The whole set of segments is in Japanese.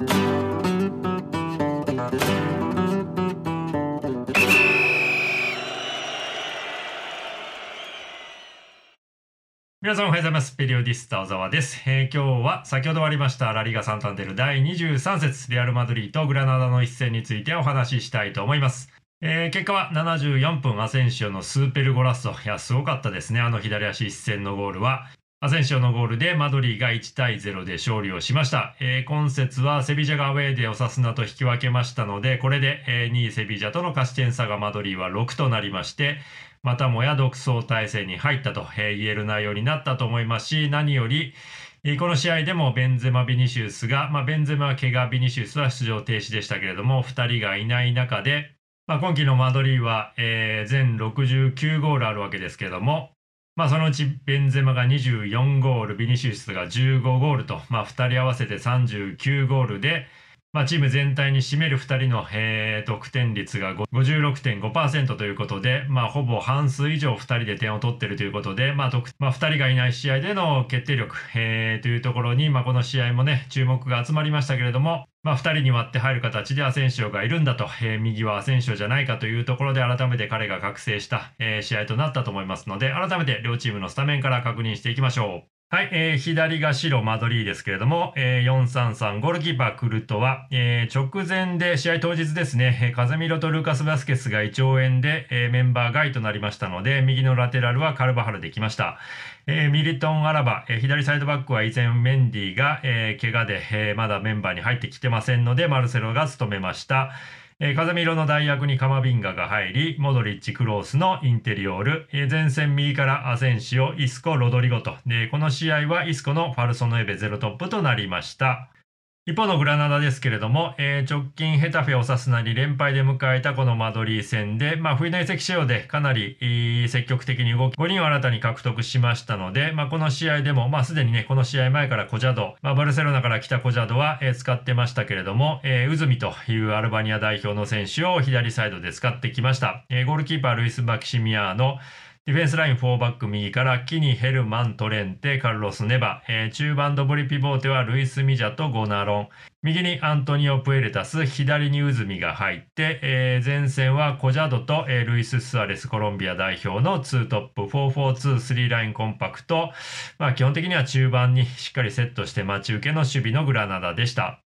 皆さんおはようございます。ペリオディスタ小沢です、えー、今日は先ほど終わりましたラリガ・サンタンデル第23節レアル・マドリーとグラナダの一戦についてお話ししたいと思います。えー、結果は74分アセンシオのスーペルゴラスト。いや、すごかったですね。あの左足一戦のゴールは。アセンシオのゴールでマドリーが1対0で勝利をしました。えー、今節はセビジャがアウェーでオサスナと引き分けましたので、これで、えー、2位セビジャとの勝ち点差がマドリーは6となりまして、またもや独走体制に入ったと言える内容になったと思いますし、何より、この試合でもベンゼマ・ビニシウスが、まあ、ベンゼマは怪我、ビニシウスは出場停止でしたけれども、2人がいない中で、まあ、今季のマドリーは、えー、全69ゴールあるわけですけれども、まあ、そのうちベンゼマが24ゴール、ビニシウスが15ゴールと、まあ、2人合わせて39ゴールで、まあ、チーム全体に占める2人の、えー、得点率が56.5%ということで、まあ、ほぼ半数以上2人で点を取っているということで、まあまあ、2人がいない試合での決定力、えー、というところに、まあ、この試合もね、注目が集まりましたけれども、まあ、2人に割って入る形でアセンシオがいるんだと、えー、右はアセンシオじゃないかというところで改めて彼が覚醒した、えー、試合となったと思いますので、改めて両チームのスタメンから確認していきましょう。はい、えー、左が白マドリーですけれども、えー、433ゴールキーパークルトは、えー、直前で試合当日ですね、風見ろとルールーカス・バスケスが胃腸炎で、えー、メンバー外となりましたので、右の lateral はカルバハルできました。えー、ミリトン・アラバ、えー、左サイドバックは依然メンディが、えー、怪我で、えー、まだメンバーに入ってきてませんので、マルセロが務めました。えー、カゼミーロの代役にカマビンガが入り、モドリッチ、クロースの interior、えー、前線右からアセンシオ、イスコ、ロドリゴと、でこの試合はイスコの falso nueve ゼロトップとなりました。一方のグラナダですけれども、えー、直近ヘタフェ、オサスナに連敗で迎えたこのマドリー戦で、まあ、冬の移籍市場でかなり積極的に動き、5人を新たに獲得しましたので、まあ、この試合でも、まあ、すでにね、この試合前からコジャド、まあ、バルセロナから来たコジャドは、えー、使ってましたけれども、えー、ウズニというアルバニア代表の選手を左サイドで使ってきました。えー、ゴールキーパールイス・マキシミアーノ、ディフェンスライン4バック右からキニ、ヘルマン、トレンテ、カルロス、ネバ、えー、中盤 doble pivote はルイス・ミジャとゴナロン、右にアントニオ・プエレタス、左にウズミが入って、えー、前線はコジャドと、えー、ルイス・スアレス、コロンビア代表の2トップ、4-4-2-3ラインコンパクト、まあ、基本的には中盤にしっかりセットして待ち受けの守備のグラナダでした。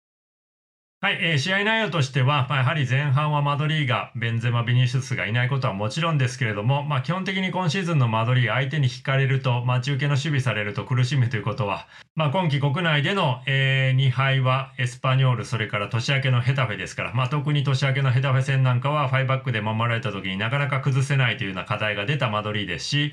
はい、えー、試合内容としては、まあ、やはり前半はマドリーがベンゼマ・ビニシウスがいないことはもちろんですけれども、まあ、基本的に今シーズンのマドリー相手に引かれると、待ち受けの守備されると苦しむということは、まあ、今季国内での、えー、2敗はエスパニョール、それから年明けのヘタフェですから、まあ、特に年明けのヘタフェ戦なんかは5バックで守られた時になかなか崩せないというような課題が出たマドリーですし、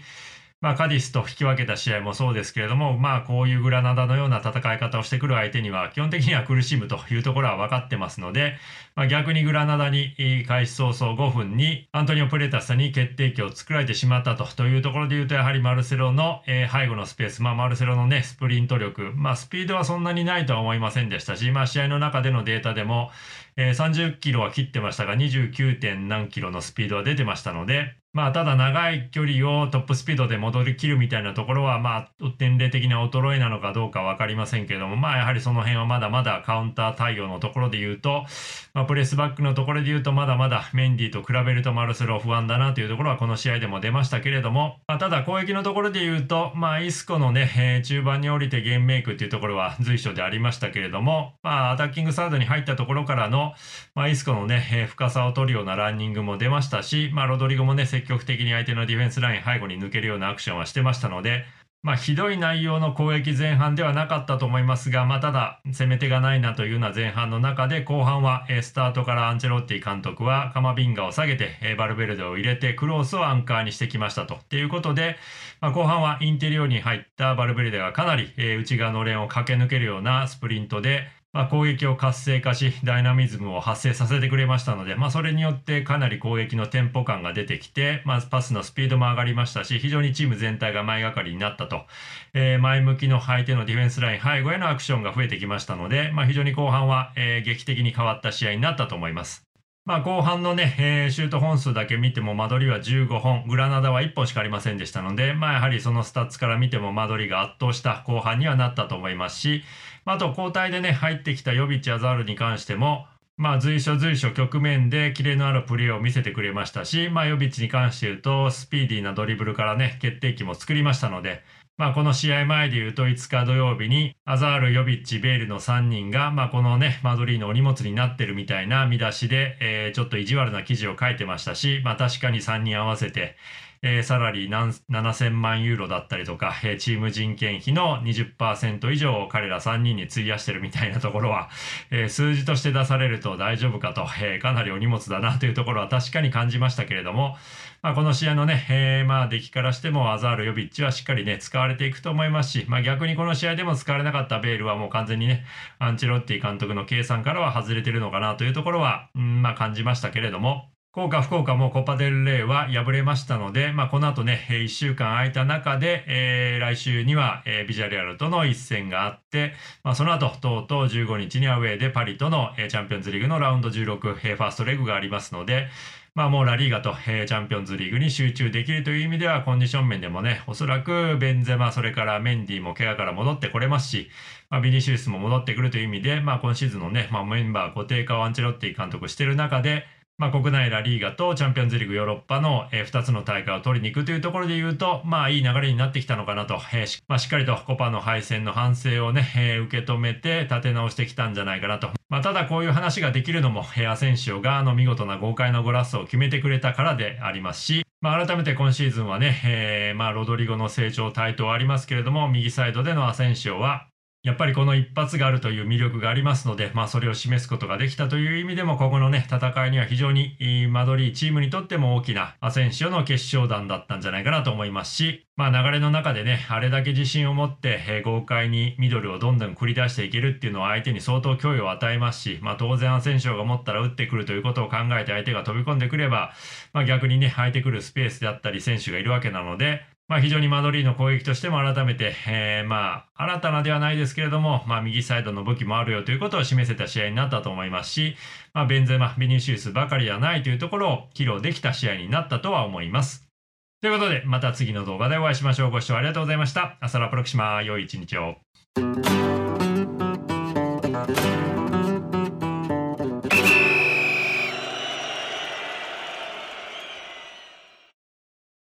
まあ、カディスと引き分けた試合もそうですけれども、まあ、こういうグラナダのような戦い方をしてくる相手には、基本的には苦しむというところは分かってますので、まあ、逆にグラナダに開始早々5分にアントニオ・プレタスに決定機を作られてしまったとというところで言うと、やはりマルセロの、背後のスペース、まあ、マルセロのね、スプリント力、まあ、スピードはそんなにないとは思いませんでしたし、まあ、試合の中でのデータでも、えー、30キロは切ってましたが、29. 点何キロのスピードは出てましたので、まあ、ただ長い距離をトップスピードで戻りきるみたいなところは、まあ、年齢的な衰えなのかどうか分かりませんけれども、まあ、やはりその辺はまだまだカウンター対応のところで言うと、まあ、プレスバックのところで言うと、まだまだメンディと比べるとマルセロ不安だなというところはこの試合でも出ましたけれども、まあ、ただ攻撃のところで言うと、まあ、イスコのね、えー、中盤に降りてゲームメイクっていうところは随所でありましたけれども、まあ、アタッキングサードに入ったところからの、まあ、イスコのね、えー、深さを取るようなランニングも出ましたし、まあ、ロドリゴもね、積極的に相手のディフェンスライン背後に抜けるようなアクションはしてましたので、まあ、ひどい内容の攻撃前半ではなかったと思いますが、まあ、ただ、攻め手がないなというような前半の中で、後半は、えスタートからアンチェロッティ監督は、カマビンガを下げて、えバルベルデを入れて、クロースをアンカーにしてきましたと。ということで、まあ、後半はインテリオに入ったバルベルデがかなり、え内側のレーンを駆け抜けるようなスプリントで、まあ、攻撃を活性化し、ダイナミズムを発生させてくれましたので、まあ、それによってかなり攻撃のテンポ感が出てきて、まあ、パスのスピードも上がりましたし、非常にチーム全体が前がかりになったと、えー、前向きの相手のディフェンスライン背後へのアクションが増えてきましたので、まあ、非常に後半は、えー、劇的に変わった試合になったと思います。まあ、後半のね、えー、シュート本数だけ見ても、マドリーは15本、グラナダは1本しかありませんでしたので、まあ、やはりそのスタッツから見ても、マドリーが圧倒した後半にはなったと思いますし、あと交代でね入ってきたヨビッチ・アザールに関してもまあ随所随所局面でキレのあるプレーを見せてくれましたし、まあ、ヨビッチに関して言うとスピーディーなドリブルからね決定機も作りましたので、まあ、この試合前で言うと5日土曜日にアザール、ヨビッチ、ベールの3人が、まあ、このねマドリーのお荷物になってるみたいな見出しで、えー、ちょっと意地悪な記事を書いてましたし、まあ、確かに3人合わせてえー、サラリー7000万ユーロだったりとか、えー、チーム人件費の20%以上を彼ら3人に費やしてるみたいなところは、えー、数字として出されると大丈夫かと、えかなりお荷物だなというところは確かに感じましたけれども、まあ、この試合のね、えまあ出来からしてもアザール、ヨビッチはしっかりね、使われていくと思いますし、まあ、逆にこの試合でも使われなかったベールはもう完全にね、アンチロッティ監督の計算からは外れてるのかなというところは、うんまあ、感じましたけれども、福岡、福岡もコパデルレイは敗れましたので、まあ、この後ね、1週間空いた中で、えー、来週には、えー、ビジャレアルとの一戦があって、まあ、その後、とうとう15日にアウェーでパリとの、えー、チャンピオンズリーグのラウンド16、えー、ファーストレグがありますので、まあもうラリーガと、えー、チャンピオンズリーグに集中できるという意味では、コンディション面でもね、おそらくベンゼマ、それからメンディも怪我から戻ってこれますし、まあ、ビニシウスも戻ってくるという意味で、まあ今シーズンのね、まあメンバー固定化をアンチェロッティ監督してる中で、まあ、国内ラリーガとチャンピオンズリーグヨーロッパの、えー、2つの大会を取りに行くというところで言うと、まあいい流れになってきたのかなと、えーしまあ、しっかりとコパの敗戦の反省をね、えー、受け止めて立て直してきたんじゃないかなと。まあ、ただこういう話ができるのも、ヘア選手があの見事な豪快なゴラスを決めてくれたからでありますし、まあ、改めて今シーズンはね、えー、まあロドリゴの成長対等ありますけれども、右サイドでのアセンシオは、やっぱりこの一発があるという魅力がありますので、まあ、それを示すことができたという意味でも、ここのね、戦いには非常にマドリーチームにとっても大きなアセンシオの決勝弾だったんじゃないかなと思いますし、まあ、流れの中でね、あれだけ自信を持って、豪快にミドルをどんどん繰り出していけるっていうのは相手に相当脅威を与えますし、まあ、当然アセンシオが持ったら打ってくるということを考えて相手が飛び込んでくれば、まあ、逆にね、相手くるスペースであったり選手がいるわけなので、まあ、非常にマドリーの攻撃としても改めて、えー、まあ、新たなではないですけれども、まあ、右サイドの武器もあるよということを示せた試合になったと思いますし、まあ、ベンゼマ、ビニシウスばかりではないというところを披露できた試合になったとは思います。ということで、また次の動画でお会いしましょう。ご視聴ありがとうございました。アサラプロクシマ、良い一日を。